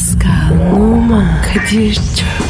Pascal, Oman, Kadir çok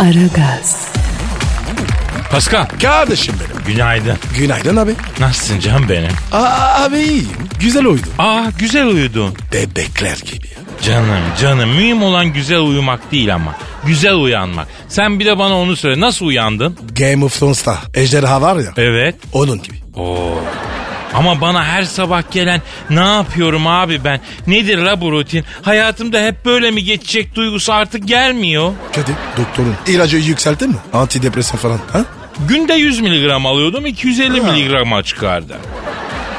Aragaz, Pascal. Kardeşim benim. Günaydın. Günaydın abi. Nasılsın canım benim? Aa, abi iyiyim. Güzel uyudun. Aa güzel uyudun. Bebekler gibi. Canım canım mühim olan güzel uyumak değil ama. Güzel uyanmak. Sen bir de bana onu söyle. Nasıl uyandın? Game of Thrones'ta ejderha var ya. Evet. Onun gibi. Oo. Ama bana her sabah gelen ne yapıyorum abi ben? Nedir la bu rutin? Hayatımda hep böyle mi geçecek duygusu artık gelmiyor. Kadir doktorun ilacı yükseltti mi? Antidepresan falan. Ha? Günde 100 miligram alıyordum 250 Ha. miligrama çıkardı.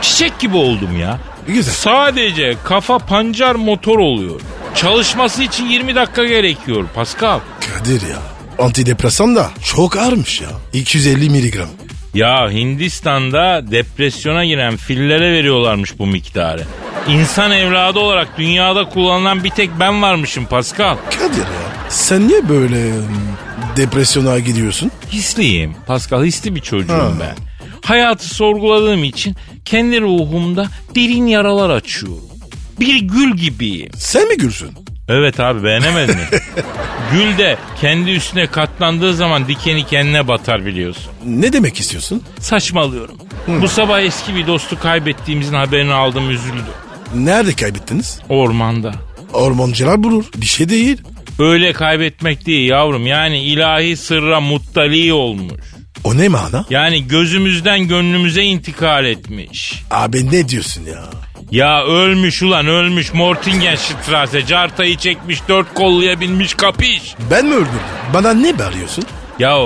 Çiçek gibi oldum ya. Güzel. Sadece kafa pancar motor oluyor. Çalışması için 20 dakika gerekiyor Pascal. Kadir ya. Antidepresan da çok ağırmış ya. 250 miligram. Ya Hindistan'da depresyona giren fillere veriyorlarmış bu miktarı. İnsan evladı olarak dünyada kullanılan bir tek ben varmışım Pascal. Kadir ya. Sen niye böyle depresyona gidiyorsun? Hisliyim. Pascal hisli bir çocuğum Ha. ben. Hayatı sorguladığım için kendi ruhumda derin yaralar açıyorum. Bir gül gibiyim. Sen mi gülsün? Evet abi beğenemedin mi? Gül de kendi üstüne katlandığı zaman dikeni kendine batar biliyorsun. Ne demek istiyorsun? Saçmalıyorum. Bu sabah eski bir dostu kaybettiğimizin haberini aldım üzüldüm. Nerede kaybettiniz? Ormanda. Ormancılar bulur. Bir şey değil. Öyle kaybetmek değil yavrum. Yani ilahi sırra muttali olmuş. O ne mana? Yani gözümüzden gönlümüze intikal etmiş. Abi ne diyorsun ya? Ya ölmüş ulan ölmüş Mortingenstrasse cartayı çekmiş dört kolluya binmiş kapış. Ben mi öldürdüm? Bana ne bağırıyorsun? Ya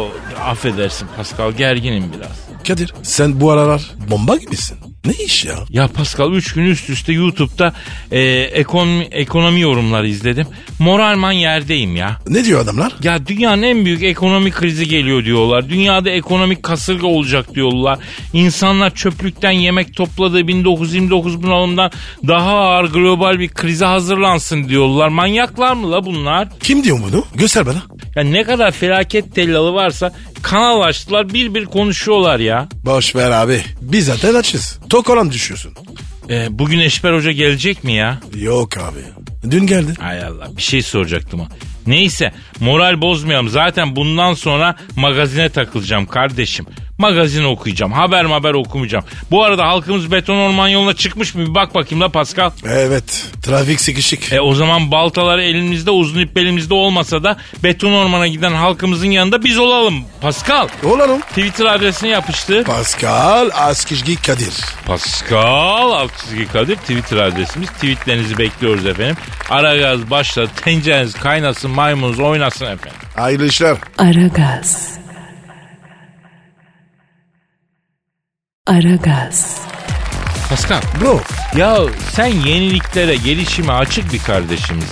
affedersin Pascal gerginim biraz. Kadir sen bu aralar bomba gibisin. Ne iş ya? Ya Pascal 3 gün üst üste YouTube'da e, ekonomi, ekonomi yorumları izledim. Moralman yerdeyim ya. Ne diyor adamlar? Ya dünyanın en büyük ekonomik krizi geliyor diyorlar. Dünyada ekonomik kasırga olacak diyorlar. İnsanlar çöplükten yemek topladığı 1929 bunalımdan daha ağır global bir krize hazırlansın diyorlar. Manyaklar mı la bunlar? Kim diyor bunu? Göster bana. Ya ne kadar felaket tellalı varsa kanal açtılar bir bir konuşuyorlar ya. Boş ver abi. Biz zaten açız. Tok olan düşüyorsun. E, bugün Eşber Hoca gelecek mi ya? Yok abi. Dün geldi. Hay Allah bir şey soracaktım ha. Neyse moral bozmayalım. Zaten bundan sonra magazine takılacağım kardeşim. Magazin okuyacağım. Haber haber okumayacağım. Bu arada halkımız beton orman yoluna çıkmış mı? Bir bak bakayım la Pascal. Evet. Trafik sıkışık. E o zaman baltalar elimizde uzun ip elimizde olmasa da beton ormana giden halkımızın yanında biz olalım. Pascal Olalım. Twitter adresine yapıştı. Pascal Askizgi Kadir. Pascal Altçizgi Kadir Twitter adresimiz. Tweetlerinizi bekliyoruz efendim. Aragaz başladı. Tencereniz kaynasın maymunuz oynasın efendim. Hayırlı işler. Aragaz. Aragaz, Pascal. Bro. Ya sen yeniliklere, gelişime açık bir kardeşimiz.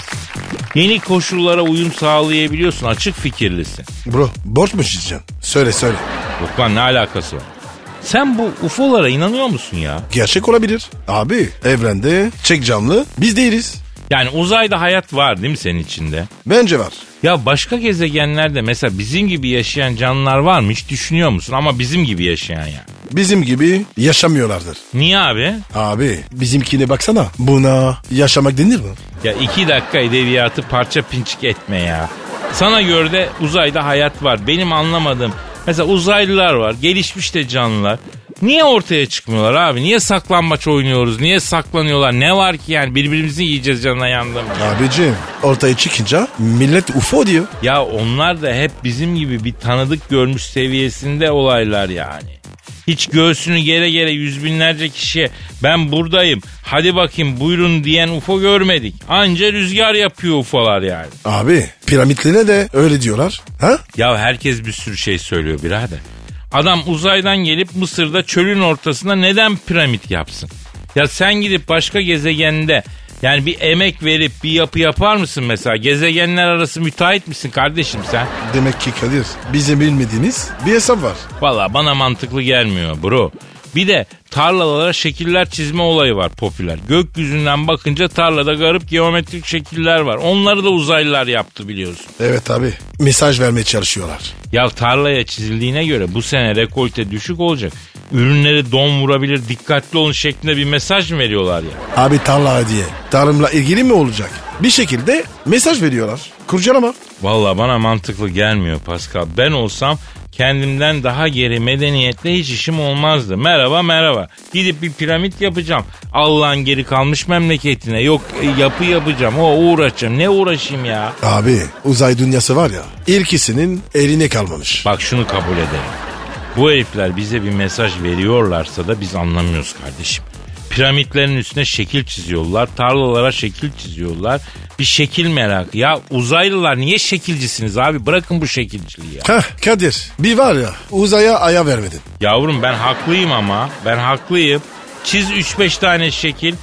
Yeni koşullara uyum sağlayabiliyorsun, açık fikirlisin. Bro borç mu çizeceksin? Söyle söyle. Yok lan ne alakası var? Sen bu UFO'lara inanıyor musun ya? Gerçek olabilir. Abi evrende çek camlı biz değiliz. Yani uzayda hayat var değil mi senin içinde? Bence var. Ya başka gezegenlerde mesela bizim gibi yaşayan canlılar var mı hiç düşünüyor musun? Ama bizim gibi yaşayan ya. Bizim gibi yaşamıyorlardır. Niye abi? Abi bizimkine baksana. Buna yaşamak denir mi? Ya iki dakika edebiyatı parça pinçik etme ya. Sana göre de uzayda hayat var. Benim anlamadığım mesela uzaylılar var, gelişmiş de canlılar. Niye ortaya çıkmıyorlar abi? Niye saklanmaç oynuyoruz? Niye saklanıyorlar? Ne var ki yani birbirimizi yiyeceğiz canına yandım. Abicim ortaya çıkınca millet UFO diyor. Ya onlar da hep bizim gibi bir tanıdık görmüş seviyesinde olaylar yani. Hiç göğsünü gere gere yüz binlerce kişiye ben buradayım hadi bakayım buyurun diyen UFO görmedik. Anca rüzgar yapıyor UFO'lar yani. Abi piramitlerine de öyle diyorlar. Ha? Ya herkes bir sürü şey söylüyor birader. Adam uzaydan gelip Mısır'da çölün ortasında neden piramit yapsın? Ya sen gidip başka gezegende Yani bir emek verip bir yapı yapar mısın mesela? Gezegenler arası müteahhit misin kardeşim sen? Demek ki Kadir bizim bilmediğimiz bir hesap var. Valla bana mantıklı gelmiyor bro. Bir de tarlalara şekiller çizme olayı var popüler. Gökyüzünden bakınca tarlada garip geometrik şekiller var. Onları da uzaylılar yaptı biliyorsun. Evet abi mesaj vermeye çalışıyorlar. Ya tarlaya çizildiğine göre bu sene rekolte düşük olacak. Ürünleri don vurabilir dikkatli olun şeklinde bir mesaj mı veriyorlar ya? Abi tarla diye tarımla ilgili mi olacak? Bir şekilde mesaj veriyorlar. Kurcalama. Valla bana mantıklı gelmiyor Pascal. Ben olsam kendimden daha geri medeniyetle hiç işim olmazdı. Merhaba merhaba. Gidip bir piramit yapacağım. Allah'ın geri kalmış memleketine. Yok e, yapı yapacağım. O uğraşacağım. Ne uğraşayım ya? Abi uzay dünyası var ya ilkisinin eline kalmamış. Bak şunu kabul edelim. Bu herifler bize bir mesaj veriyorlarsa da biz anlamıyoruz kardeşim. Piramitlerin üstüne şekil çiziyorlar. Tarlalara şekil çiziyorlar. Bir şekil merak. Ya uzaylılar niye şekilcisiniz abi? Bırakın bu şekilciliği ya. Heh Kadir bir var ya uzaya aya vermedin. Yavrum ben haklıyım ama. Ben haklıyım. Çiz 3-5 tane şekil.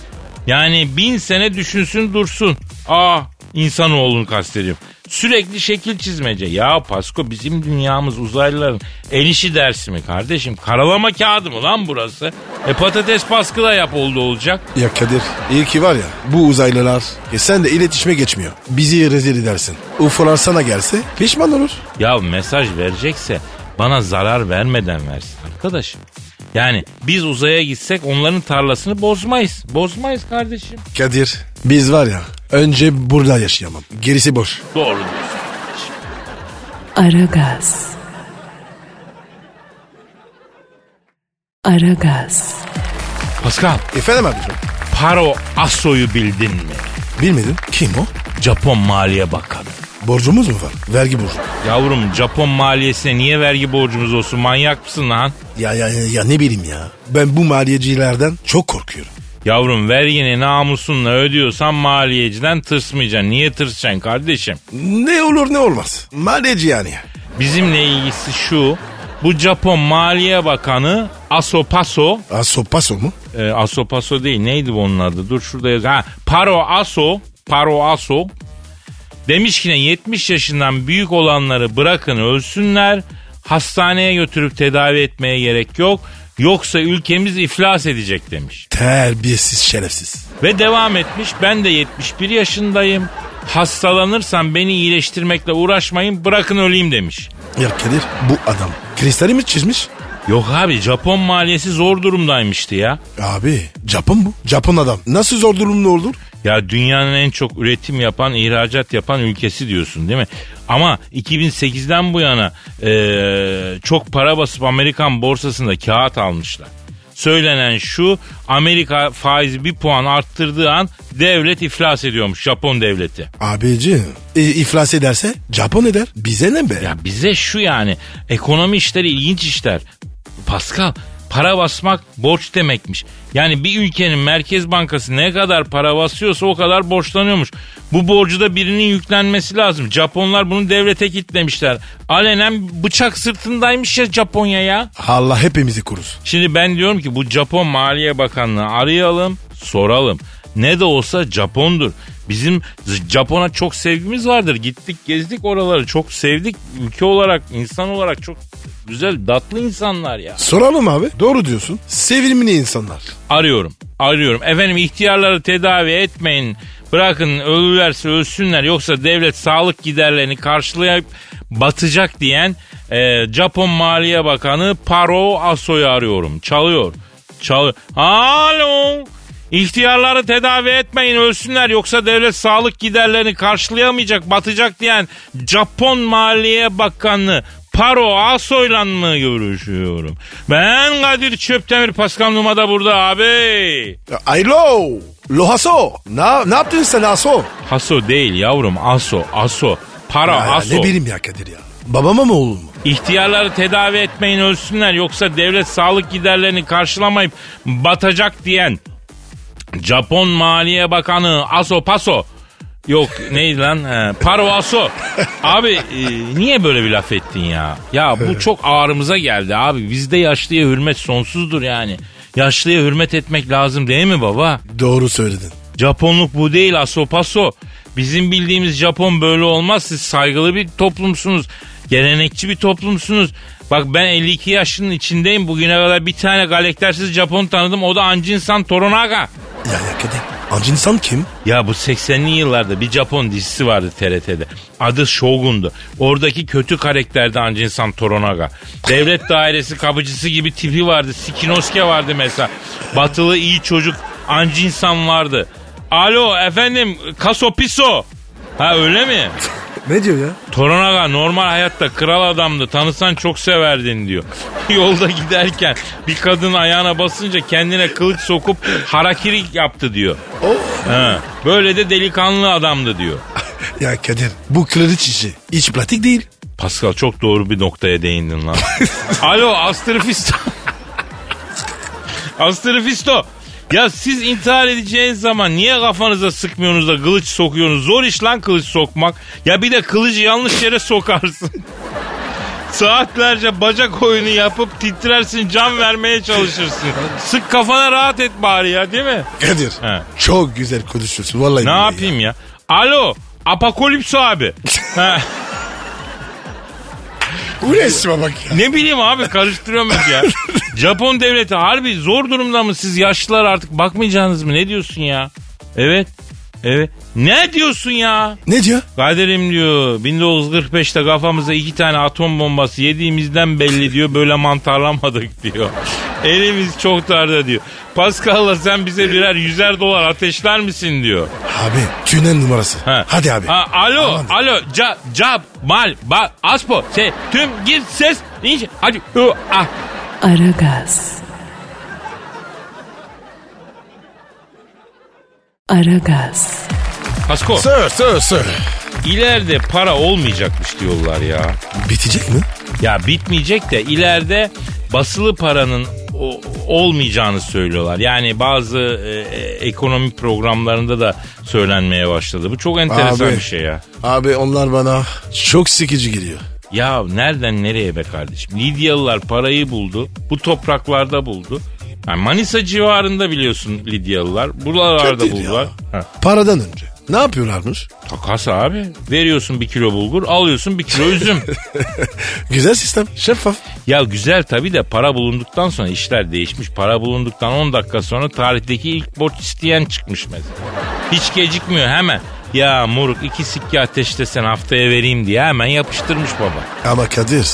Yani bin sene düşünsün dursun. Ah insanoğlunu kastediyorum. Sürekli şekil çizmece. Ya Pasko bizim dünyamız uzaylıların enişi dersi mi kardeşim? Karalama kağıdı mı lan burası? E patates baskı da yap oldu olacak. Ya Kadir iyi ki var ya bu uzaylılar e sen de iletişime geçmiyor. Bizi rezil edersin. UFO'lar sana gelse pişman olur. Ya mesaj verecekse bana zarar vermeden versin arkadaşım. Yani biz uzaya gitsek onların tarlasını bozmayız. Bozmayız kardeşim. Kadir biz var ya önce burada yaşayamam. Gerisi boş. Doğru diyorsun. Aragaz. Aragaz. Pascal, Efendim abicim? Paro Aso'yu bildin mi? Bilmedin. Kim o? Japon Maliye Bakanı. Borcumuz mu var? Vergi borcu. Yavrum Japon maliyesine niye vergi borcumuz olsun manyak mısın lan? Ya, ya, ya, ya ne bileyim ya. Ben bu maliyecilerden çok korkuyorum. Yavrum vergini namusunla ödüyorsan maliyeciden tırsmayacaksın. Niye tırsacaksın kardeşim? Ne olur ne olmaz. Maliyeci yani. Bizimle ilgisi şu. Bu Japon Maliye Bakanı Aso Aso paso mu? e, Aso değil neydi onun adı? Dur şurada yaz. Ha, Paro Aso, Paro Aso demiş ki ne 70 yaşından büyük olanları bırakın ölsünler. Hastaneye götürüp tedavi etmeye gerek yok. Yoksa ülkemiz iflas edecek demiş. Terbiyesiz şerefsiz. Ve devam etmiş ben de 71 yaşındayım. Hastalanırsam beni iyileştirmekle uğraşmayın bırakın öleyim demiş. Ya Kadir bu adam kristali mi çizmiş? Yok abi Japon maliyesi zor durumdaymıştı ya. Abi Japon bu. Japon adam. Nasıl zor durumda olur? Ya dünyanın en çok üretim yapan, ihracat yapan ülkesi diyorsun değil mi? Ama 2008'den bu yana eee, çok para basıp Amerikan borsasında kağıt almışlar. Söylenen şu Amerika faizi bir puan arttırdığı an devlet iflas ediyormuş Japon devleti. Abici e, iflas ederse Japon eder. Bize ne be? Ya bize şu yani ekonomi işleri ilginç işler. Pascal para basmak borç demekmiş. Yani bir ülkenin merkez bankası ne kadar para basıyorsa o kadar borçlanıyormuş. Bu borcu da birinin yüklenmesi lazım. Japonlar bunu devlete kitlemişler. Alenen bıçak sırtındaymış ya Japonya ya. Allah hepimizi korusun. Şimdi ben diyorum ki bu Japon Maliye Bakanlığı arayalım, soralım. Ne de olsa Japondur. Bizim Japon'a çok sevgimiz vardır. Gittik gezdik oraları çok sevdik. Ülke olarak insan olarak çok güzel tatlı insanlar ya. Soralım abi. Doğru diyorsun. Sevimli insanlar. Arıyorum arıyorum. Efendim ihtiyarları tedavi etmeyin. Bırakın ölürlerse ölsünler yoksa devlet sağlık giderlerini karşılayıp batacak diyen e, Japon Maliye Bakanı Paro Aso'yu arıyorum. Çalıyor. Çalıyor. Alo. İhtiyarları tedavi etmeyin ölsünler yoksa devlet sağlık giderlerini karşılayamayacak batacak diyen Japon Maliye Bakanı Paro Aso'yla mı görüşüyorum? Ben Kadir Çöptemir Pascal Numa da burada abi. Aylo. Lohaso. Ne, ne yaptın sen Aso? Haso değil yavrum Aso Aso. Para Ya, ya, Aso. ne bileyim ya Kadir ya. Babama mı oğlum mu? İhtiyarları tedavi etmeyin ölsünler yoksa devlet sağlık giderlerini karşılamayıp batacak diyen Japon Maliye Bakanı Aso Paso Yok neydi lan? He, Paro Aso. Abi e, niye böyle bir laf ettin ya? Ya bu çok ağrımıza geldi abi. Bizde yaşlıya hürmet sonsuzdur yani. Yaşlıya hürmet etmek lazım değil mi baba? Doğru söyledin. Japonluk bu değil asopaso. Bizim bildiğimiz Japon böyle olmaz. Siz saygılı bir toplumsunuz. Gelenekçi bir toplumsunuz. Bak ben 52 yaşının içindeyim. Bugüne kadar bir tane galaktersiz Japon tanıdım. O da Anjin-san Toronaga. Ya ya Kadir. Acı insan kim? Ya bu 80'li yıllarda bir Japon dizisi vardı TRT'de. Adı Shogun'du. Oradaki kötü karakterde Anjin-san Toronaga. Devlet dairesi kapıcısı gibi tipi vardı. Sikinosuke vardı mesela. Batılı iyi çocuk Anjin-san vardı. Alo efendim Kasopiso. Ha öyle mi? Ne diyor ya? Toronaga normal hayatta kral adamdı. Tanısan çok severdin diyor. Yolda giderken bir kadın ayağına basınca kendine kılıç sokup harakiri yaptı diyor. Ha, böyle de delikanlı adamdı diyor. Ya Kadir bu kredi işi hiç pratik değil. Pascal çok doğru bir noktaya değindin lan. Alo Astrofisto. Astrofisto. Ya siz intihar edeceğiniz zaman niye kafanıza sıkmıyorsunuz da kılıç sokuyorsunuz? Zor iş lan kılıç sokmak. Ya bir de kılıcı yanlış yere sokarsın. Saatlerce bacak oyunu yapıp titrersin can vermeye çalışırsın. Sık kafana rahat et bari ya değil mi? Kadir He. çok güzel konuşuyorsun vallahi. Ne yapayım ya? Alo Apokalipso abi. Bu resme bak ya. Ne bileyim abi karıştırıyorum hep ya. Japon devleti harbi zor durumda mı siz yaşlılar artık bakmayacaksınız mı? Ne diyorsun ya? Evet. Evet. Ne diyorsun ya? Ne diyor? Kaderim diyor 1945'te kafamıza iki tane atom bombası yediğimizden belli diyor böyle mantarlamadık diyor. Elimiz çok darda diyor. Pascal'la sen bize birer yüzer dolar ateşler misin diyor. Abi tünel numarası. Ha. Hadi abi. Ha, alo, Aman. alo, ca, cap, mal, ba, aspo, se, tüm, gir, ses, ince, hadi, ı, ah. Aragaz. Aragaz. Pasko, Sir sir sir. ileride para olmayacakmış diyorlar ya. Bitecek mi? Ya bitmeyecek de ileride basılı paranın o- olmayacağını söylüyorlar. Yani bazı e, e, ekonomik programlarında da söylenmeye başladı. Bu çok enteresan Abi. bir şey ya. Abi onlar bana çok sıkıcı geliyor. Ya nereden nereye be kardeşim? Lidyalılar parayı buldu. Bu topraklarda buldu. Yani Manisa civarında biliyorsun Lidyalılar. Buralarda Kadir buldular. ya. Paradan önce. Ne yapıyorlarmış? Takas abi. Veriyorsun bir kilo bulgur, alıyorsun bir kilo üzüm. Güzel sistem. Şeffaf. ya güzel tabii de para bulunduktan sonra işler değişmiş. Para bulunduktan 10 dakika sonra tarihteki ilk borç isteyen çıkmış mesela. Hiç gecikmiyor hemen. Ya moruk iki sikke ateşlesen haftaya vereyim diye hemen yapıştırmış baba. Ama Kadir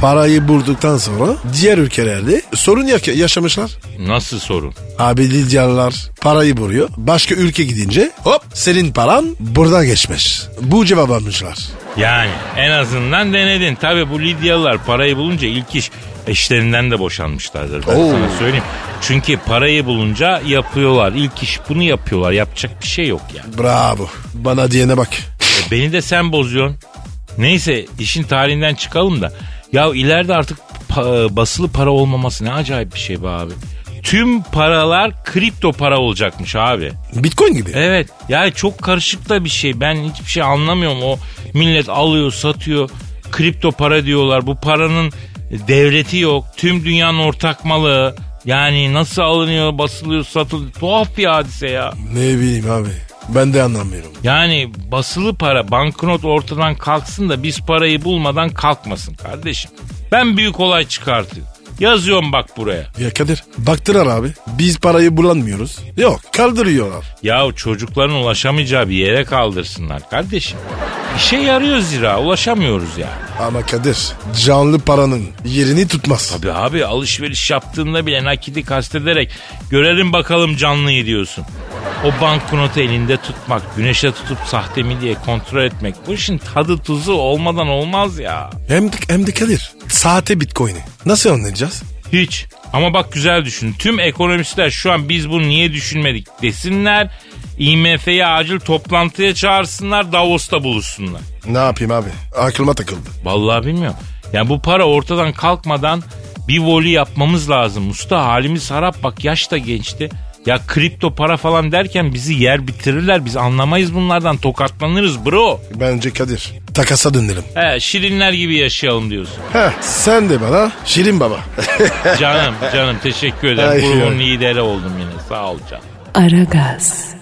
parayı bulduktan sonra diğer ülkelerde sorun ya- yaşamışlar. Nasıl sorun? Abi Lidyalılar parayı buluyor. Başka ülke gidince hop senin paran buradan geçmiş. Bu cevap almışlar. Yani en azından denedin. Tabi bu Lidyalılar parayı bulunca ilk iş eşlerinden de boşanmışlardır. Ben Oo. sana söyleyeyim. Çünkü parayı bulunca yapıyorlar. İlk iş bunu yapıyorlar. Yapacak bir şey yok yani. Bravo. Bana diyene bak. E, beni de sen bozuyorsun. Neyse işin tarihinden çıkalım da. Ya ileride artık pa- basılı para olmaması ne acayip bir şey be abi. Tüm paralar kripto para olacakmış abi. Bitcoin gibi. Evet. Yani çok karışık da bir şey. Ben hiçbir şey anlamıyorum. O millet alıyor, satıyor. Kripto para diyorlar. Bu paranın devleti yok. Tüm dünyanın ortak malı. Yani nasıl alınıyor, basılıyor, satılıyor. Tuhaf bir hadise ya. Ne bileyim abi. Ben de anlamıyorum. Yani basılı para, banknot ortadan kalksın da biz parayı bulmadan kalkmasın kardeşim. Ben büyük olay çıkartıyorum. Yazıyorum bak buraya. Ya Kadir baktılar abi. Biz parayı bulamıyoruz. Yok kaldırıyorlar. Yahu çocukların ulaşamayacağı bir yere kaldırsınlar kardeşim. İşe yarıyor zira ulaşamıyoruz yani. Ama Kadir canlı paranın yerini tutmaz. Tabii abi alışveriş yaptığında bile nakidi kastederek görelim bakalım canlıyı diyorsun. O banknotu elinde tutmak, güneşe tutup sahte mi diye kontrol etmek bu işin tadı tuzu olmadan olmaz ya. Hem de, hem de Kadir saate bitcoin'i nasıl anlayacağız? Hiç. Ama bak güzel düşün. Tüm ekonomistler şu an biz bunu niye düşünmedik desinler. IMF'yi acil toplantıya çağırsınlar Davos'ta buluşsunlar. Ne yapayım abi aklıma takıldı. Vallahi bilmiyorum. Yani bu para ortadan kalkmadan bir voli yapmamız lazım. Usta halimiz harap bak yaş da gençti. Ya kripto para falan derken bizi yer bitirirler. Biz anlamayız bunlardan tokatlanırız bro. Bence Kadir takasa dönelim. He şirinler gibi yaşayalım diyorsun. Heh, sen de bana şirin baba. canım canım teşekkür ederim. Grubun lideri oldum yine sağ ol canım. Aragaz.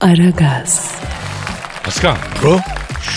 Aragaz. Paskal. Bro.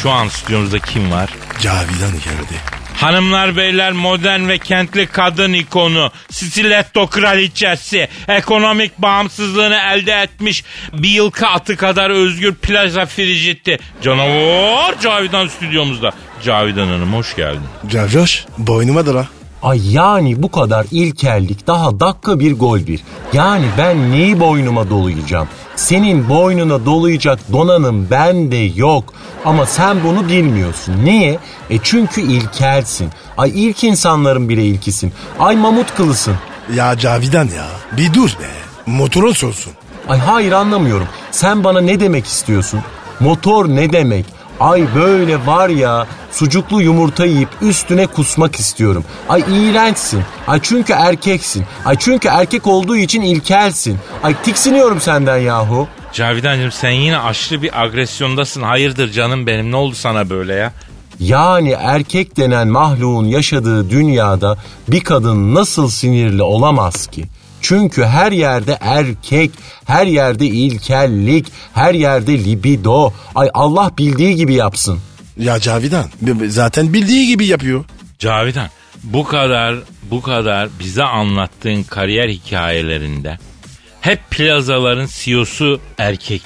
Şu an stüdyomuzda kim var? Cavidan geldi. Hanımlar beyler modern ve kentli kadın ikonu, stiletto kraliçesi, ekonomik bağımsızlığını elde etmiş bir yılkı atı kadar özgür plaja frijitti. Canavar Cavidan stüdyomuzda. Cavidan Hanım hoş geldin. Cavcoş boynuma da la. Ay yani bu kadar ilkellik daha dakika bir gol bir. Yani ben neyi boynuma dolayacağım? Senin boynuna dolayacak donanım bende yok. Ama sen bunu bilmiyorsun. Niye? E çünkü ilkelsin. Ay ilk insanların bile ilkisin. Ay mamut kılısın. Ya Cavidan ya. Bir dur be. Motorun solsun. Ay hayır anlamıyorum. Sen bana ne demek istiyorsun? Motor ne demek? Ay böyle var ya sucuklu yumurta yiyip üstüne kusmak istiyorum. Ay iğrençsin. Ay çünkü erkeksin. Ay çünkü erkek olduğu için ilkelsin. Ay tiksiniyorum senden yahu. Cavidancığım sen yine aşırı bir agresyondasın. Hayırdır canım benim ne oldu sana böyle ya? Yani erkek denen mahluğun yaşadığı dünyada bir kadın nasıl sinirli olamaz ki? Çünkü her yerde erkek, her yerde ilkellik, her yerde libido. Ay Allah bildiği gibi yapsın. Ya Cavidan zaten bildiği gibi yapıyor. Cavidan bu kadar bu kadar bize anlattığın kariyer hikayelerinde hep plazaların CEO'su erkek.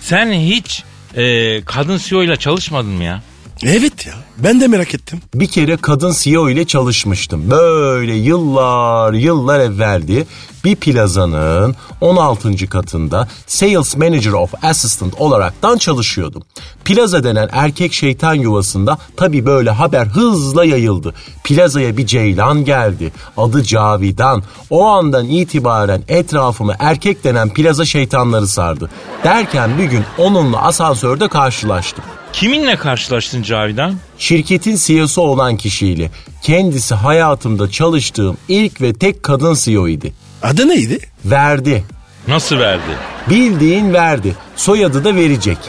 Sen hiç e, kadın CEO ile çalışmadın mı ya? Evet ya ben de merak ettim. Bir kere kadın CEO ile çalışmıştım. Böyle yıllar yıllar evveldi. Bir plazanın 16. katında Sales Manager of Assistant olaraktan çalışıyordum. Plaza denen erkek şeytan yuvasında tabi böyle haber hızla yayıldı. Plazaya bir ceylan geldi. Adı Cavidan. O andan itibaren etrafımı erkek denen plaza şeytanları sardı. Derken bir gün onunla asansörde karşılaştım. Kiminle karşılaştın Cavidan? Şirketin CEO'su olan kişiyle. Kendisi hayatımda çalıştığım ilk ve tek kadın CEO idi. Adı neydi? Verdi. Nasıl verdi? Bildiğin verdi. Soyadı da verecek.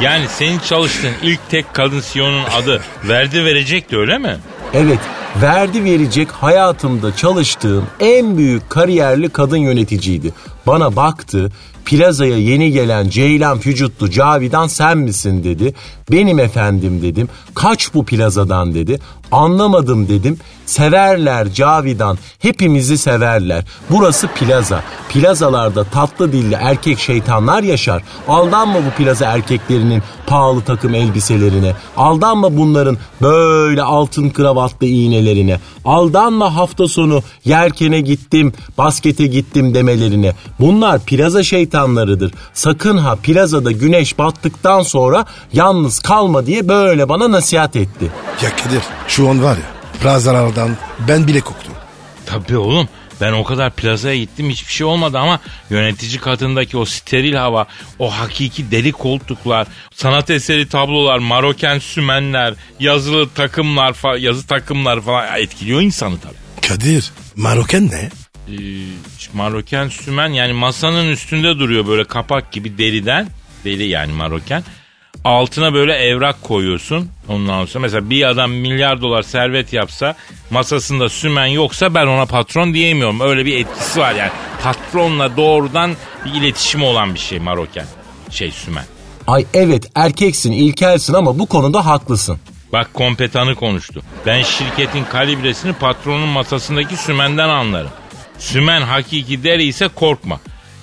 Yani senin çalıştığın ilk tek kadın CEO'nun adı verdi verecekti öyle mi? Evet, verdi verecek hayatımda çalıştığım en büyük kariyerli kadın yöneticiydi. Bana baktı, plazaya yeni gelen Ceylan Fücutlu Cavidan sen misin dedi. Benim efendim dedim. Kaç bu plazadan dedi. Anlamadım dedim. Severler Cavidan. Hepimizi severler. Burası plaza. Plazalarda tatlı dilli erkek şeytanlar yaşar. Aldanma bu plaza erkeklerinin pahalı takım elbiselerine. Aldanma bunların böyle altın kravatlı iğnelerine. Aldanma hafta sonu yerkene gittim, baskete gittim demelerine. Bunlar plaza şeytanlarıdır. Sakın ha plazada güneş battıktan sonra yalnız kalma diye böyle bana nasihat etti. Ya Kadir şu an var ya plazalardan ben bile koktum. Tabii oğlum. Ben o kadar plazaya gittim hiçbir şey olmadı ama yönetici katındaki o steril hava, o hakiki deli koltuklar, sanat eseri tablolar, maroken sümenler, yazılı takımlar, yazı takımlar falan etkiliyor insanı tabii. Kadir Maroken ne? Ee, maroken sümen yani masanın üstünde duruyor böyle kapak gibi deriden. Deri yani maroken. Altına böyle evrak koyuyorsun. Ondan sonra mesela bir adam milyar dolar servet yapsa masasında sümen yoksa ben ona patron diyemiyorum. Öyle bir etkisi var yani. Patronla doğrudan bir iletişimi olan bir şey maroken. Şey sümen. Ay evet erkeksin ilkelsin ama bu konuda haklısın. Bak kompetanı konuştu. Ben şirketin kalibresini patronun masasındaki sümenden anlarım. Sümen hakiki deri ise korkma.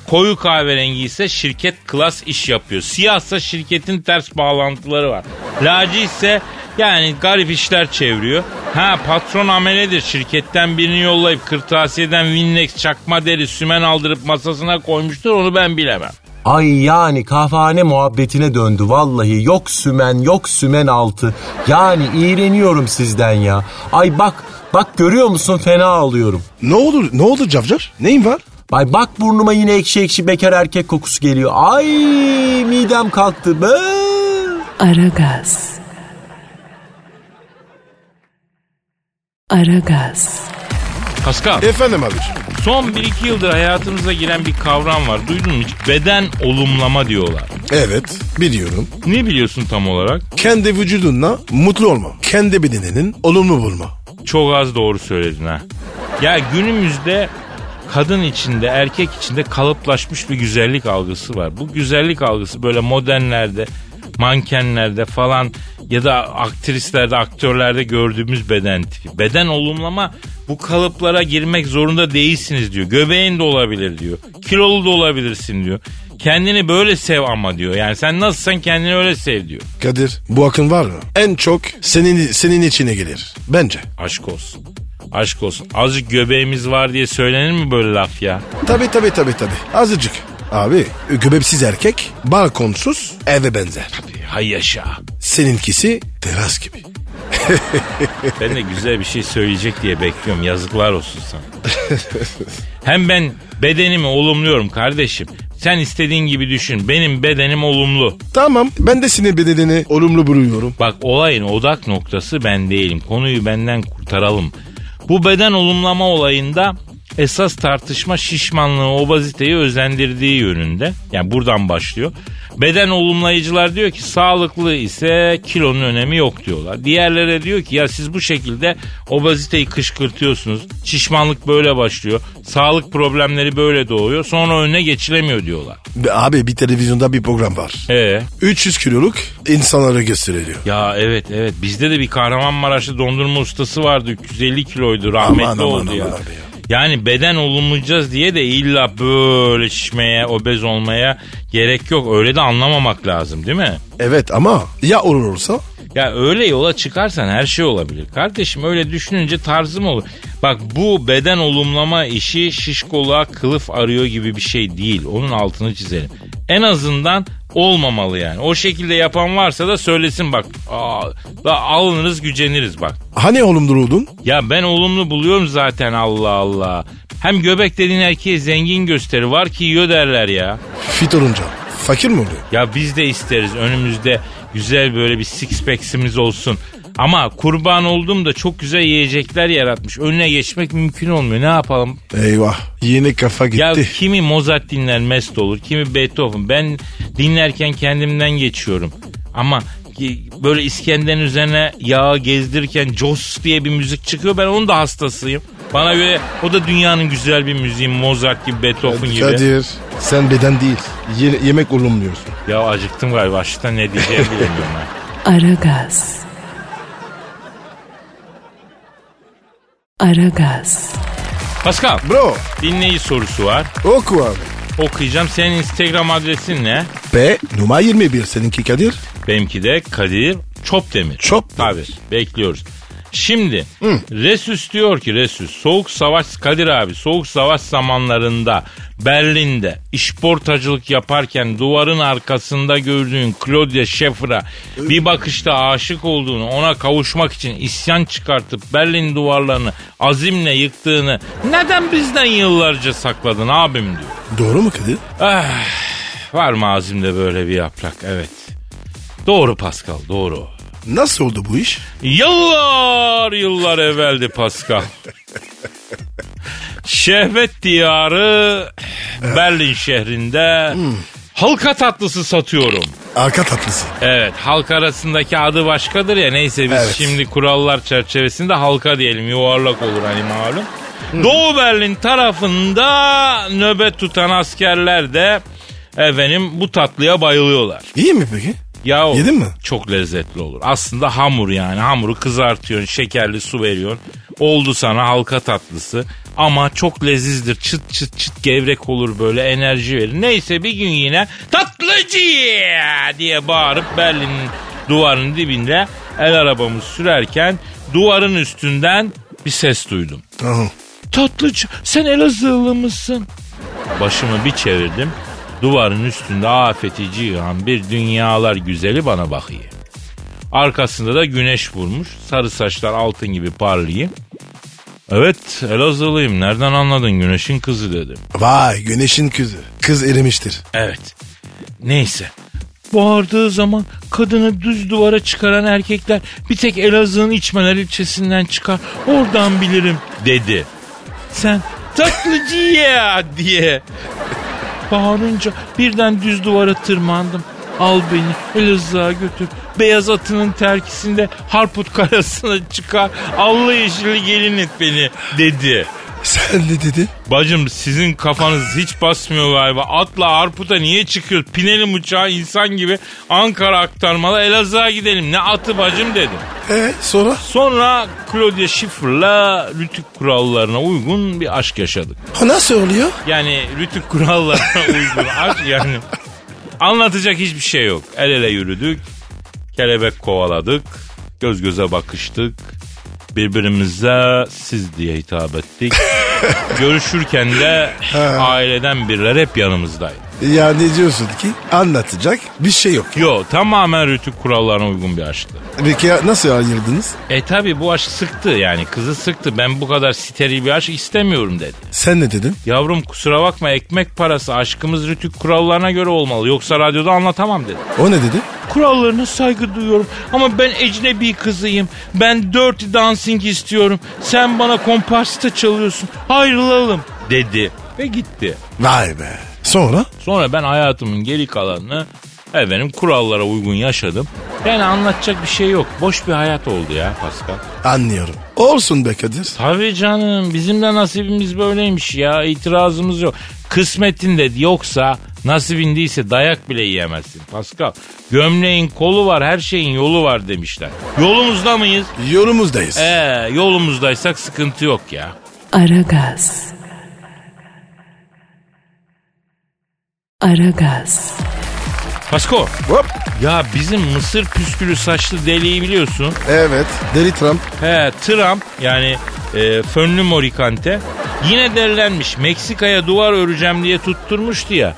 Koyu kahverengi ise şirket klas iş yapıyor. Siyahsa şirketin ters bağlantıları var. Laci ise yani garip işler çeviriyor. Ha patron ameledir. Şirketten birini yollayıp kırtasiyeden Winnex çakma deri sümen aldırıp masasına koymuştur onu ben bilemem. Ay yani kahvehane muhabbetine döndü vallahi. Yok sümen yok sümen altı. Yani iğreniyorum sizden ya. Ay bak bak görüyor musun fena alıyorum. Ne olur ne oldu Cavcar? Neyin var? Ay bak burnuma yine ekşi ekşi bekar erkek kokusu geliyor. Ay midem kalktı be. Aragaz. Aragaz. Pascal Efendim abi. Son 1-2 yıldır hayatımıza giren bir kavram var. Duydun mu hiç? Beden olumlama diyorlar. Evet biliyorum. Ne biliyorsun tam olarak? Kendi vücudunla mutlu olma. Kendi bedeninin olumlu bulma. Çok az doğru söyledin ha. Ya günümüzde kadın içinde erkek içinde kalıplaşmış bir güzellik algısı var. Bu güzellik algısı böyle modernlerde, mankenlerde falan ya da aktrislerde, aktörlerde gördüğümüz beden tipi. Beden olumlama bu kalıplara girmek zorunda değilsiniz diyor. Göbeğin de olabilir diyor. Kilolu da olabilirsin diyor. Kendini böyle sev ama diyor. Yani sen nasılsan kendini öyle sev diyor. Kadir bu akın var mı? En çok senin senin içine gelir. Bence. Aşk olsun. Aşk olsun. Azıcık göbeğimiz var diye söylenir mi böyle laf ya? Tabii tabii tabii tabii. Azıcık. Abi göbepsiz erkek balkonsuz eve benzer. Hay yaşa. Seninkisi teras gibi. Ben de güzel bir şey söyleyecek diye bekliyorum. Yazıklar olsun sana. Hem ben bedenimi olumluyorum kardeşim. Sen istediğin gibi düşün. Benim bedenim olumlu. Tamam ben de senin bedenini olumlu buluyorum. Bak olayın odak noktası ben değilim. Konuyu benden kurtaralım. Bu beden olumlama olayında esas tartışma şişmanlığı, obaziteyi özendirdiği yönünde. Yani buradan başlıyor. Beden olumlayıcılar diyor ki sağlıklı ise kilonun önemi yok diyorlar. Diğerleri diyor ki ya siz bu şekilde obaziteyi kışkırtıyorsunuz. Şişmanlık böyle başlıyor. Sağlık problemleri böyle doğuyor. Sonra önüne geçilemiyor diyorlar. Be- Abi bir televizyonda bir program var. Ee? 300 kiloluk insanları gösteriyor. Ya evet evet bizde de bir Kahramanmaraşlı dondurma ustası vardı 350 kiloydu rahmetli Aman, aman, oldu aman ya. abi ya. Yani beden olumlayacağız diye de illa böyle şişmeye, obez olmaya gerek yok. Öyle de anlamamak lazım değil mi? Evet ama ya olur olursa? Ya öyle yola çıkarsan her şey olabilir. Kardeşim öyle düşününce tarzım olur. Bak bu beden olumlama işi şişkoluğa kılıf arıyor gibi bir şey değil. Onun altını çizelim. En azından olmamalı yani. O şekilde yapan varsa da söylesin bak. Aa, alınırız güceniriz bak. Hani olumluluğun? Ya ben olumlu buluyorum zaten Allah Allah. Hem göbek dediğin erkeğe zengin gösteri var ki yiyor derler ya. Fit olunca. Fakir mi oluyor? Ya biz de isteriz önümüzde güzel böyle bir six packs'imiz olsun. Ama kurban olduğumda çok güzel yiyecekler yaratmış. Önüne geçmek mümkün olmuyor. Ne yapalım? Eyvah yeni kafa gitti. Ya kimi Mozart dinler mest olur, kimi Beethoven. Ben dinlerken kendimden geçiyorum. Ama böyle İskender'in üzerine yağı gezdirirken Jos diye bir müzik çıkıyor. Ben onun da hastasıyım. Bana göre o da dünyanın güzel bir müziği. Mozart gibi, Beethoven gibi. Kadir sen beden değil ye- yemek olumluyorsun. Ya acıktım galiba. Açlıktan ne diyeceğimi bilemiyorum ben. Aragaz. Aragaz. Pascal, Bro dinleyici sorusu var. oku abi. Okuyacağım. Senin Instagram adresin ne? P numara 21 seninki Kadir. Benimki de Kadir Çopdemir. Çopdemir. Tabii bekliyoruz. Şimdi Resus diyor ki Resus soğuk savaş Kadir abi soğuk savaş zamanlarında Berlin'de işportacılık yaparken duvarın arkasında gördüğün Claudia Schiffer'a bir bakışta aşık olduğunu ona kavuşmak için isyan çıkartıp Berlin duvarlarını azimle yıktığını neden bizden yıllarca sakladın abim diyor. Doğru mu Kadir? Ah, var mı azimde böyle bir yaprak evet. Doğru Pascal doğru. Nasıl oldu bu iş? Yıllar yıllar evveldi Pascal. Şehvet diyarı Berlin şehrinde halka tatlısı satıyorum. Arka tatlısı. Evet halk arasındaki adı başkadır ya neyse biz Evet. şimdi kurallar çerçevesinde halka diyelim yuvarlak olur hani malum. Doğu Berlin tarafında nöbet tutan askerler de efendim bu tatlıya bayılıyorlar. İyi mi peki? Ya Yedin mi? Çok lezzetli olur. Aslında hamur yani. Hamuru kızartıyorsun, şekerli su veriyorsun. Oldu sana halka tatlısı. Ama çok lezizdir. Çıt çıt çıt gevrek olur böyle enerji verir. Neyse bir gün yine tatlıcı diye bağırıp Berlin'in duvarının dibinde el arabamı sürerken duvarın üstünden bir ses duydum. Aha. Tatlıcı sen Elazığlı mısın? Başımı bir çevirdim. Duvarın üstünde afeti cihan bir dünyalar güzeli bana bakıyor. Arkasında da güneş vurmuş. Sarı saçlar altın gibi parlıyor. Evet Elazığlıyım. Nereden anladın güneşin kızı dedim. Vay güneşin kızı. Kız erimiştir. Evet. Neyse. Bağırdığı zaman kadını düz duvara çıkaran erkekler bir tek Elazığ'ın içmeler ilçesinden çıkar. Oradan bilirim dedi. Sen tatlıcı ya diye bağırınca birden düz duvara tırmandım. Al beni Elazığ'a götür. Beyaz atının terkisinde Harput Karası'na çıkar. Allı yeşilli gelin et beni dedi. Sen ne dedin? Bacım sizin kafanız hiç basmıyor galiba. Atla Arput'a niye çıkıyoruz? Pinelim uçağı insan gibi Ankara aktarmalı Elazığ'a gidelim. Ne atı bacım dedim. E sonra? Sonra Claudia Schiffer'la rütük kurallarına uygun bir aşk yaşadık. Ha, nasıl oluyor? Yani rütük kurallarına uygun aşk yani. Anlatacak hiçbir şey yok. El ele yürüdük. Kelebek kovaladık. Göz göze bakıştık. Birbirimize siz diye hitap ettik. Görüşürken de aileden birileri hep yanımızdaydı. Ya ne diyorsun ki? Anlatacak bir şey yok. Yo tamamen rütük kurallarına uygun bir aşktı. Peki ya nasıl ayırdınız? E tabi bu aşk sıktı yani kızı sıktı. Ben bu kadar steril bir aşk istemiyorum dedi. Sen ne dedin? Yavrum kusura bakma ekmek parası aşkımız rütük kurallarına göre olmalı. Yoksa radyoda anlatamam dedi. O ne dedi? Kurallarına saygı duyuyorum ama ben ecnebi kızıyım. Ben dirty dancing istiyorum. Sen bana komparsita çalıyorsun. Ayrılalım dedi ve gitti. Vay be. Sonra? Sonra ben hayatımın geri kalanını efendim kurallara uygun yaşadım. Yani anlatacak bir şey yok. Boş bir hayat oldu ya Pascal. Anlıyorum. Olsun be Kadir. Tabii canım bizim de nasibimiz böyleymiş ya itirazımız yok. Kısmetinde yoksa nasibindeyse dayak bile yiyemezsin Pascal. Gömleğin kolu var her şeyin yolu var demişler. Yolumuzda mıyız? Yolumuzdayız. Ee, yolumuzdaysak sıkıntı yok ya. Aragaz. Aragaz. Pasko Hop. ya bizim mısır püskülü saçlı deliği biliyorsun. Evet. Deli Trump. He Trump yani e, fönlü morikante yine derilenmiş. Meksika'ya duvar öreceğim diye tutturmuştu ya.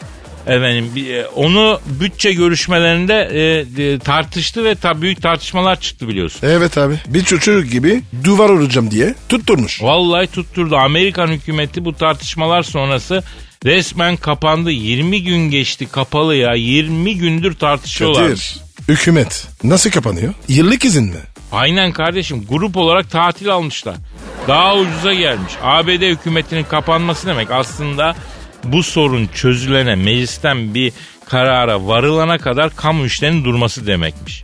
Efendim e, onu bütçe görüşmelerinde e, e, tartıştı ve ta, büyük tartışmalar çıktı biliyorsun. Evet abi. Bir çocuk gibi duvar olacağım diye tutturmuş. Vallahi tutturdu. Amerikan hükümeti bu tartışmalar sonrası resmen kapandı. 20 gün geçti kapalı ya. 20 gündür tartışıyorlar. Kadir. Hükümet nasıl kapanıyor? Yıllık izin mi? Aynen kardeşim grup olarak tatil almışlar. Daha ucuza gelmiş. ABD hükümetinin kapanması demek aslında bu sorun çözülene meclisten bir karara varılana kadar kamu işlerinin durması demekmiş.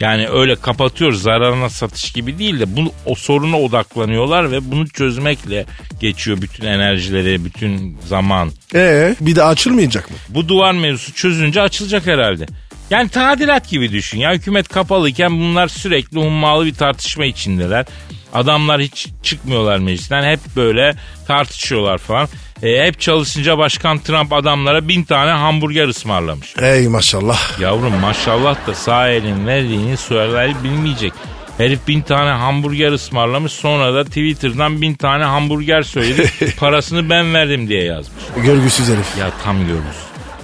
Yani öyle kapatıyor zararına satış gibi değil de bunu, o soruna odaklanıyorlar ve bunu çözmekle geçiyor bütün enerjileri, bütün zaman. Ee, bir daha açılmayacak mı? Bu duvar mevzusu çözünce açılacak herhalde. Yani tadilat gibi düşün ya hükümet kapalıyken bunlar sürekli hummalı bir tartışma içindeler. Adamlar hiç çıkmıyorlar meclisten hep böyle tartışıyorlar falan. E, hep çalışınca başkan Trump adamlara bin tane hamburger ısmarlamış. Ey maşallah. Yavrum maşallah da sağ elin verdiğini sol el bilmeyecek. Herif bin tane hamburger ısmarlamış sonra da Twitter'dan bin tane hamburger söyledi. parasını ben verdim diye yazmış. Görgüsüz herif. Ya tam görmüş.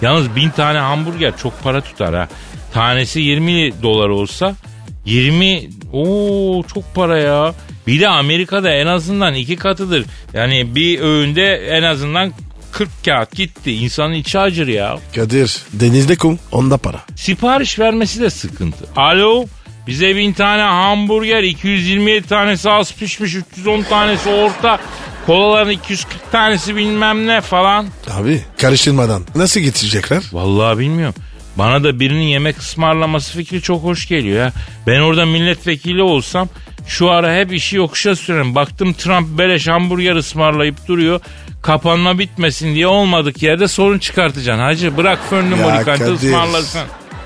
Yalnız bin tane hamburger çok para tutar ha. Tanesi 20 dolar olsa 20 o çok para ya. Bir de Amerika'da en azından iki katıdır. Yani bir öğünde en azından 40 kağıt gitti. İnsanın içi acır ya. Kadir denizde kum onda para. Sipariş vermesi de sıkıntı. Alo bize bin tane hamburger 227 tanesi az pişmiş 310 tanesi orta kolaların 240 tanesi bilmem ne falan. Abi karıştırmadan nasıl getirecekler? Vallahi bilmiyorum. Bana da birinin yemek ısmarlaması fikri çok hoş geliyor ya. Ben orada milletvekili olsam şu ara hep işi yokuşa sürerim. Baktım Trump beleş hamburger ısmarlayıp duruyor. Kapanma bitmesin diye olmadık yerde sorun çıkartacaksın. Hacı bırak fönlü morikantı Kadir. ısmarlasın.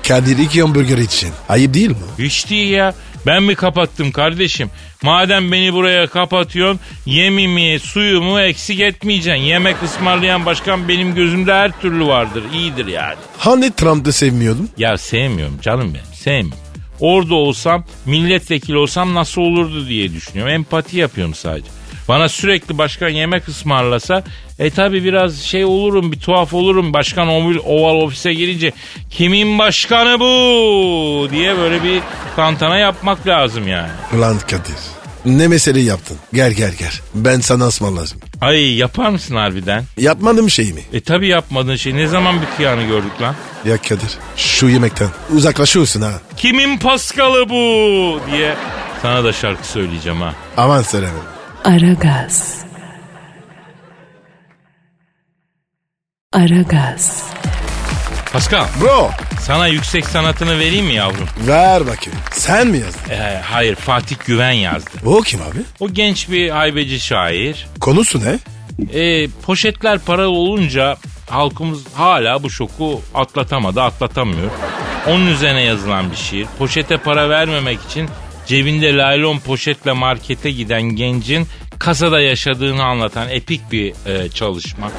Kadir iki hamburger için. Ayıp değil mi? Hiç değil ya. Ben mi kapattım kardeşim? Madem beni buraya kapatıyorsun yemimi suyumu eksik etmeyeceksin. Yemek ısmarlayan başkan benim gözümde her türlü vardır. İyidir yani. Hani Trump'ı sevmiyordun? Ya sevmiyorum canım benim sevmiyorum. Orada olsam milletvekili olsam nasıl olurdu diye düşünüyorum. Empati yapıyorum sadece. Bana sürekli başkan yemek ısmarlasa e tabi biraz şey olurum bir tuhaf olurum. Başkan oval, oval ofise girince kimin başkanı bu diye böyle bir tantana yapmak lazım yani. Ulan Kadir. Ne mesele yaptın? Gel gel gel. Ben sana ısmarlarım. Ay yapar mısın harbiden? Yapmadım şey mi? E tabi yapmadığın şey ne zaman bir kıyanı gördük lan? Ya Kadir şu yemekten uzaklaşıyorsun ha. Kimin Paskalı bu diye sana da şarkı söyleyeceğim ha. Aman söyleme. Aragaz. Aragaz. Pascal Bro sana yüksek sanatını vereyim mi yavrum? ver bakayım. Sen mi yazdın? E, hayır Fatih Güven yazdı. O kim abi? O genç bir haybeci şair. Konusu ne? E, poşetler para olunca halkımız hala bu şoku atlatamadı, atlatamıyor. Onun üzerine yazılan bir şiir. Poşete para vermemek için cebinde laylon poşetle markete giden gencin kasada yaşadığını anlatan epik bir e, çalışma.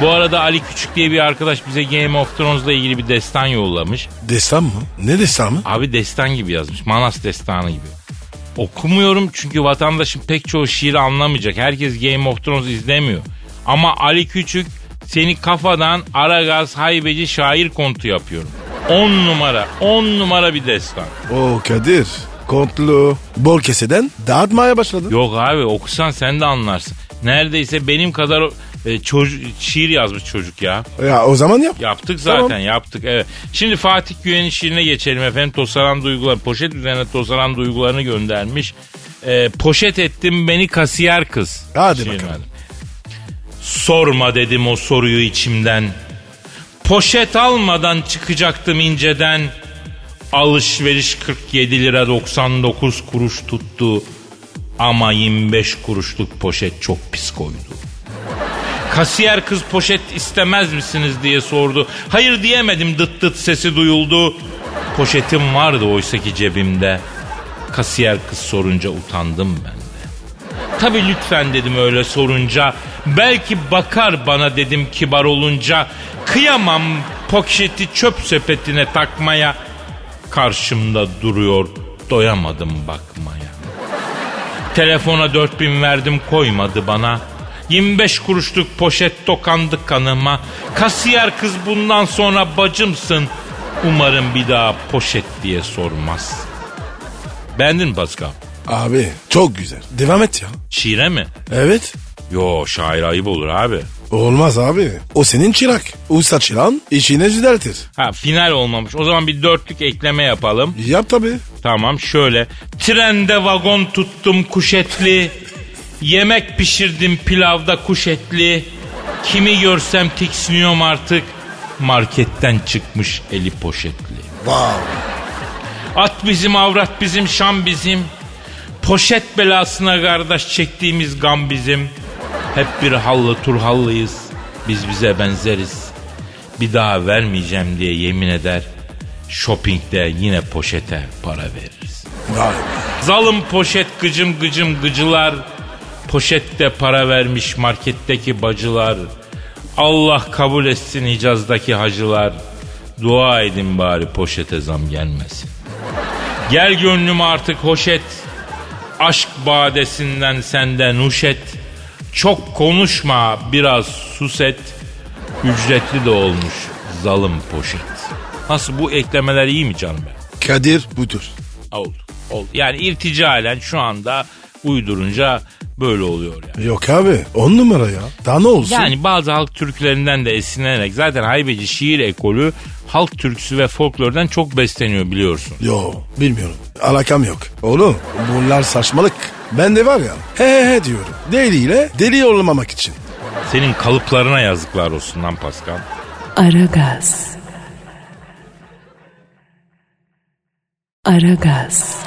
Bu arada Ali Küçük diye bir arkadaş bize Game of Thrones'la ilgili bir destan yollamış. Destan mı? Ne destan mı? Abi destan gibi yazmış. Manas destanı gibi. Okumuyorum çünkü vatandaşın pek çoğu şiiri anlamayacak. Herkes Game of Thrones izlemiyor. Ama Ali Küçük seni kafadan Aragaz haybeci şair kontu yapıyorum. 10 numara, 10 numara bir destan. O Kadir. Komplo. Bol keseden dağıtmaya başladın. Yok abi okusan sen de anlarsın. Neredeyse benim kadar e, çocuk, şiir yazmış çocuk ya. Ya o zaman yap. Yaptık zaten Tamam. yaptık evet. Şimdi Fatih Güven'in şiirine geçelim efendim. Tosaran duygular poşet üzerine tosaran duygularını göndermiş. E, poşet ettim beni kasiyer kız. Hadi Şiirin bakalım. adı. Sorma dedim o soruyu içimden. Poşet almadan çıkacaktım inceden. Alışveriş 47 lira 99 kuruş tuttu. Ama 25 kuruşluk poşet çok pis koydu. Kasiyer kız poşet istemez misiniz diye sordu. Hayır diyemedim dıt dıt sesi duyuldu. Poşetim vardı oysa ki cebimde. Kasiyer kız sorunca utandım ben de. Tabi lütfen dedim öyle sorunca. Belki bakar bana dedim kibar olunca. Kıyamam poşeti çöp sepetine takmaya. Karşımda duruyor doyamadım bakmaya. Telefona 4000 verdim koymadı bana. 25 kuruşluk poşet dokandı kanıma. Kasiyer kız bundan sonra bacımsın. Umarım bir daha poşet diye sormaz. Beğendin mi Pascal? Abi çok güzel. Devam et ya. Şiire mi? Evet. Yo şair ayıp olur abi. Olmaz abi. O senin çırak. Usta çırağın işini düzeltir. Ha final olmamış. O zaman bir dörtlük ekleme yapalım. Yap tabii. Tamam şöyle. Trende vagon tuttum kuşetli. Yemek pişirdim pilavda kuşetli. Kimi görsem tiksiniyorum artık. Marketten çıkmış eli poşetli. Wow. At bizim avrat bizim şam bizim. Poşet belasına kardeş çektiğimiz gam bizim. Hep bir hallı turhallıyız. Biz bize benzeriz. Bir daha vermeyeceğim diye yemin eder. Shoppingde yine poşete para veririz. Vay. Zalım poşet gıcım gıcım gıcılar. Poşette para vermiş marketteki bacılar. Allah kabul etsin Hicaz'daki hacılar. Dua edin bari poşete zam gelmesin. Gel gönlüm artık hoş et. Aşk badesinden senden nuş et. Çok konuşma biraz sus et. Ücretli de olmuş zalım poşet. Nasıl bu eklemeler iyi mi canım ben? Kadir budur. Oldu. Oldu. Yani irticalen şu anda uydurunca böyle oluyor yani. Yok abi on numara ya. Daha ne olsun? Yani bazı halk türkülerinden de esinlenerek zaten haybeci şiir ekolü halk türküsü ve folklordan çok besleniyor biliyorsun. Yo bilmiyorum. Alakam yok. Oğlum bunlar saçmalık. Ben de var ya he he he diyorum. Deliyle deli olmamak için. Senin kalıplarına yazıklar olsun lan Pascal. Aragaz. Aragaz.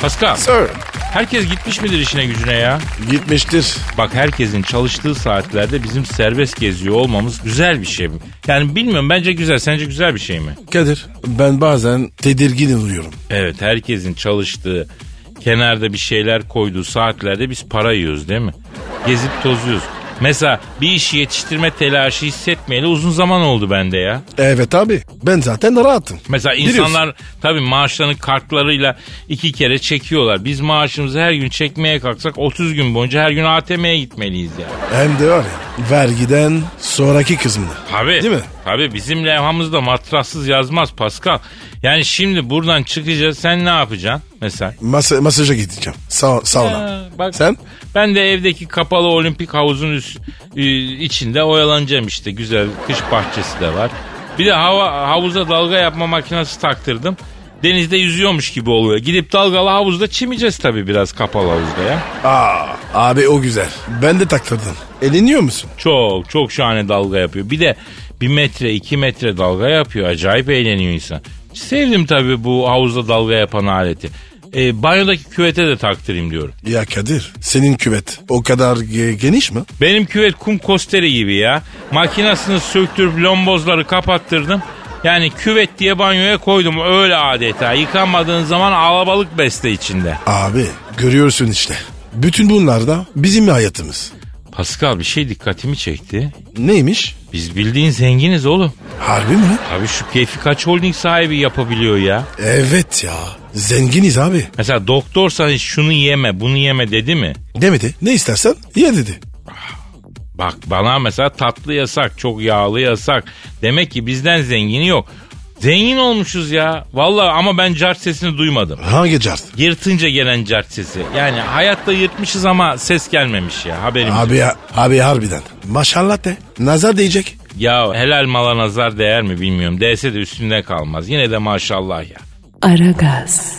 Pascal Sir. herkes gitmiş midir işine gücüne ya? Gitmiştir. Bak herkesin çalıştığı saatlerde bizim serbest geziyor olmamız güzel bir şey? Yani bilmiyorum bence güzel. Sence güzel bir şey mi? Kadir ben bazen tedirgin oluyorum. Evet herkesin çalıştığı, kenarda bir şeyler koyduğu saatlerde biz para yiyoruz değil mi? Gezip tozuyoruz. Mesela bir işi yetiştirme telaşı hissetmeyeli uzun zaman oldu bende ya. Evet abi ben zaten rahatım. Mesela insanlar tabii maaşlarını kartlarıyla iki kere çekiyorlar. Biz maaşımızı her gün çekmeye kalksak 30 gün boyunca her gün ATM'ye gitmeliyiz yani. Hem de var ya vergiden sonraki kısmını. Tabii. Değil mi? Tabii bizim levhamızda matrassız yazmaz Pascal. Yani şimdi buradan çıkacağız sen ne yapacaksın mesela? Masa, masaja gideceğim. Sa sauna. Ha, bak, Sen? Ben de evdeki kapalı olimpik havuzun üst, içinde oyalanacağım işte. Güzel kış bahçesi de var. Bir de hava havuza dalga yapma makinesi taktırdım. Denizde yüzüyormuş gibi oluyor. Gidip dalgalı havuzda çimeceğiz tabii biraz kapalı havuzda ya. Aa, abi o güzel. Ben de taktırdım. Eliniyor musun? Çok çok şahane dalga yapıyor. Bir de bir metre iki metre dalga yapıyor. Acayip eğleniyor insan. Sevdim tabii bu havuzda dalga yapan aleti. e, banyodaki küvete de taktırayım diyorum. Ya Kadir senin küvet o kadar ge- geniş mi? Benim küvet kum kosteri gibi ya. Makinasını söktürüp lombozları kapattırdım. Yani küvet diye banyoya koydum öyle adeta. Yıkanmadığın zaman alabalık beste içinde. Abi görüyorsun işte. Bütün bunlar da bizim hayatımız. Pascal bir şey dikkatimi çekti. Neymiş? Biz bildiğin zenginiz oğlum. Harbi mi? lan? Abi şu keyfi kaç holding sahibi yapabiliyor ya. Evet ya. Zenginiz abi. Mesela doktor sana hiç şunu yeme bunu yeme dedi mi? Demedi. Ne istersen ye dedi. Bak bana mesela tatlı yasak, çok yağlı yasak. Demek ki bizden zengini yok. Zengin olmuşuz ya. Vallahi ama ben cart sesini duymadım. Hangi cart? Yırtınca gelen cart sesi. Yani hayatta yırtmışız ama ses gelmemiş ya haberim. yok. Abi, abi harbiden. Maşallah de. Nazar değecek. Ya helal mala nazar değer mi bilmiyorum. Değse de üstünde kalmaz. Yine de maşallah ya. Aragaz.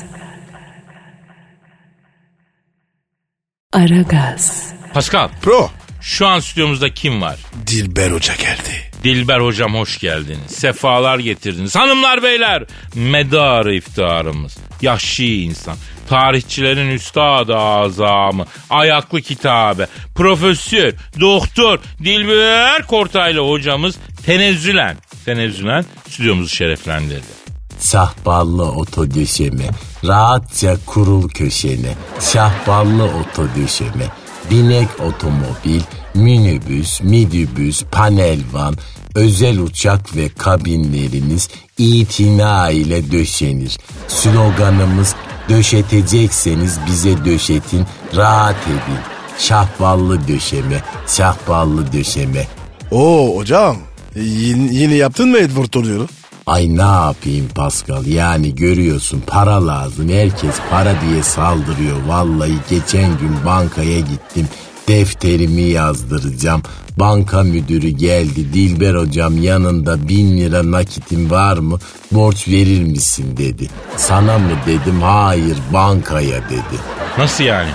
Aragaz. Pascal Pro. şu an stüdyomuzda kim var? Dilber Hoca geldi. Dilber hocam hoş geldiniz. Sefalar getirdiniz. Hanımlar beyler medarı iftiharımız. Yaşlı insan. Tarihçilerin üstadı azamı. Ayaklı kitabe. Profesör, doktor Dilber Kortaylı hocamız tenezzülen. Tenezzülen stüdyomuzu şereflendirdi. Şahballı oto döşeme, rahatça kurul köşene. Şahballı oto döşeme, binek otomobil, minibüs, midibüs, panel van, özel uçak ve kabinleriniz itina ile döşenir. Sloganımız döşetecekseniz bize döşetin, rahat edin. Şahballı döşeme, şahballı döşeme. Oo hocam. Yeni, yeni yaptın mı Edward oluyor? Ay ne yapayım Pascal yani görüyorsun para lazım herkes para diye saldırıyor vallahi geçen gün bankaya gittim defterimi yazdıracağım. Banka müdürü geldi. Dilber hocam yanında bin lira nakitin var mı? Borç verir misin dedi. Sana mı dedim? Hayır bankaya dedi. Nasıl yani?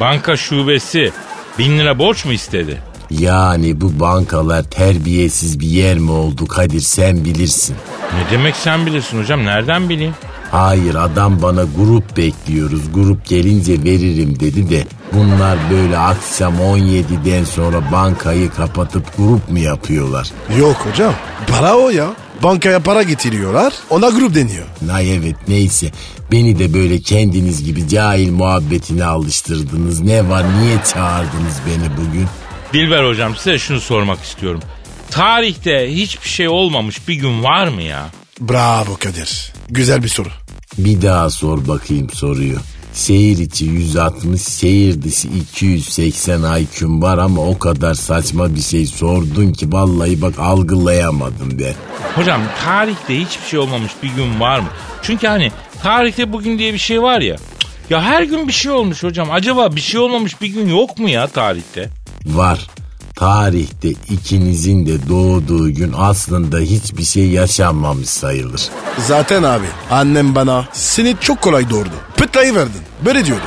Banka şubesi bin lira borç mu istedi? Yani bu bankalar terbiyesiz bir yer mi oldu Kadir sen bilirsin Ne demek sen bilirsin hocam nereden bileyim? Hayır adam bana grup bekliyoruz grup gelince veririm dedi de bunlar böyle akşam 17'den sonra bankayı kapatıp grup mu yapıyorlar? Yok hocam. Para o ya. Bankaya para getiriyorlar. Ona grup deniyor. Nay evet neyse beni de böyle kendiniz gibi cahil muhabbetine alıştırdınız. Ne var niye çağırdınız beni bugün? Dilber hocam size şunu sormak istiyorum. Tarihte hiçbir şey olmamış bir gün var mı ya? Bravo Kadir. Güzel bir soru. Bir daha sor bakayım soruyu. Şehir içi 160, şehir dışı 280 IQ'm var ama o kadar saçma bir şey sordun ki vallahi bak algılayamadım be. Hocam tarihte hiçbir şey olmamış bir gün var mı? Çünkü hani tarihte bugün diye bir şey var ya. Ya her gün bir şey olmuş hocam. Acaba bir şey olmamış bir gün yok mu ya tarihte? Var. Tarihte ikinizin de doğduğu gün aslında hiçbir şey yaşanmamış sayılır. Zaten abi annem bana seni çok kolay doğurdu. Pıtlayı verdin. Böyle diyordu.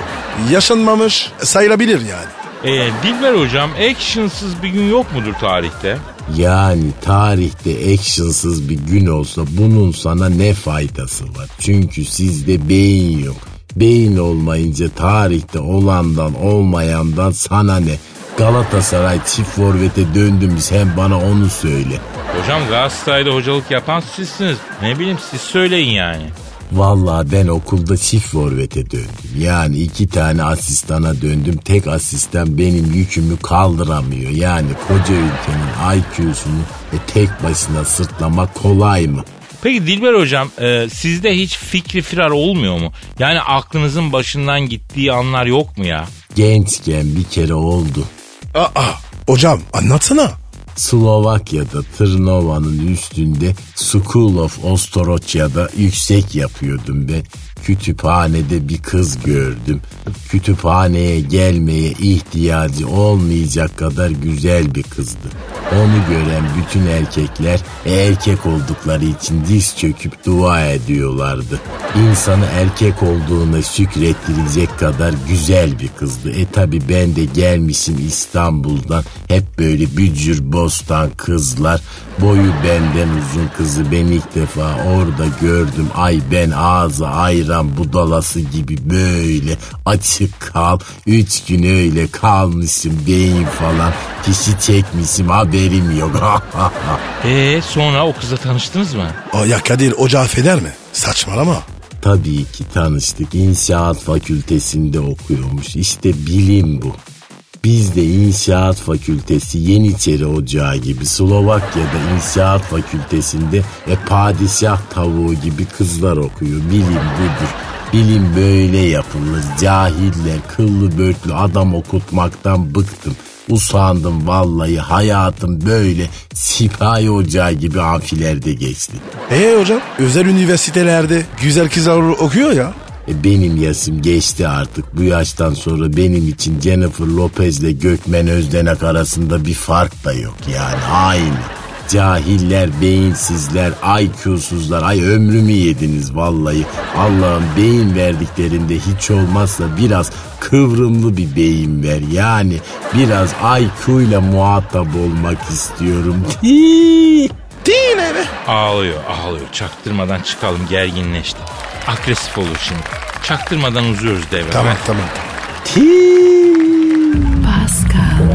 Yaşanmamış sayılabilir yani. Ee, Dilber hocam actionsız bir gün yok mudur tarihte? Yani tarihte actionsız bir gün olsa bunun sana ne faydası var? Çünkü sizde beyin yok. Beyin olmayınca tarihte olandan olmayandan sana ne? Galatasaray çift forvete döndü mü sen bana onu söyle. Hocam Galatasaray'da hocalık yapan sizsiniz. Ne bileyim siz söyleyin yani. Vallahi ben okulda çift forvete döndüm. Yani iki tane asistana döndüm. Tek asistan benim yükümü kaldıramıyor. Yani koca ülkenin IQ'sunu e, tek başına sırtlamak kolay mı? Peki Dilber hocam e, sizde hiç fikri firar olmuyor mu? Yani aklınızın başından gittiği anlar yok mu ya? Gençken bir kere oldu. Aa hocam anlatsana. Slovakya'da Trnova'nın üstünde School of Ostoroçya'da yüksek yapıyordum ben. Kütüphanede bir kız gördüm. Kütüphaneye gelmeye ihtiyacı olmayacak kadar güzel bir kızdı. Onu gören bütün erkekler erkek oldukları için diz çöküp dua ediyorlardı. İnsanı erkek olduğuna şükrettirecek kadar güzel bir kızdı. E tabi ben de gelmişim İstanbul'dan hep böyle bücür bostan kızlar. Boyu benden uzun kızı ben ilk defa orada gördüm. Ay ben ağzı ayran bayram budalası gibi böyle açık kal. Üç gün öyle kalmışım beyin falan. Kişi çekmişim haberim yok. Ee sonra o kızla tanıştınız mı? Aa, ya Kadir ocağı affeder mi? Saçmalama. Tabii ki tanıştık. İnşaat fakültesinde okuyormuş. İşte bilim bu. Biz de İnşaat Fakültesi Yeniçeri Ocağı gibi Slovakya'da İnşaat Fakültesinde ve padişah tavuğu gibi kızlar okuyor. Bilim budur. Bilim böyle yapılır. Cahiller, kıllı börtlü adam okutmaktan bıktım. Usandım vallahi hayatım böyle sipahi ocağı gibi amfilerde geçti. Ee hocam özel üniversitelerde güzel kızlar okuyor ya. E benim yaşım geçti artık. Bu yaştan sonra benim için Jennifer Lopez'le Gökmen Özdenek arasında bir fark da yok yani aynı. Cahiller, beyinsizler, IQ'suzlar. Ay ömrümü yediniz vallahi. Allah'ım beyin verdiklerinde hiç olmazsa biraz kıvrımlı bir beyin ver. Yani biraz IQ ile muhatap olmak istiyorum. Değil mi? Ağlıyor ağlıyor. Çaktırmadan çıkalım gerginleşti. Agresif olur şimdi. Çaktırmadan uzuyoruz devre. Tamam tamam. Pascal,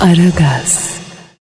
Aragaz.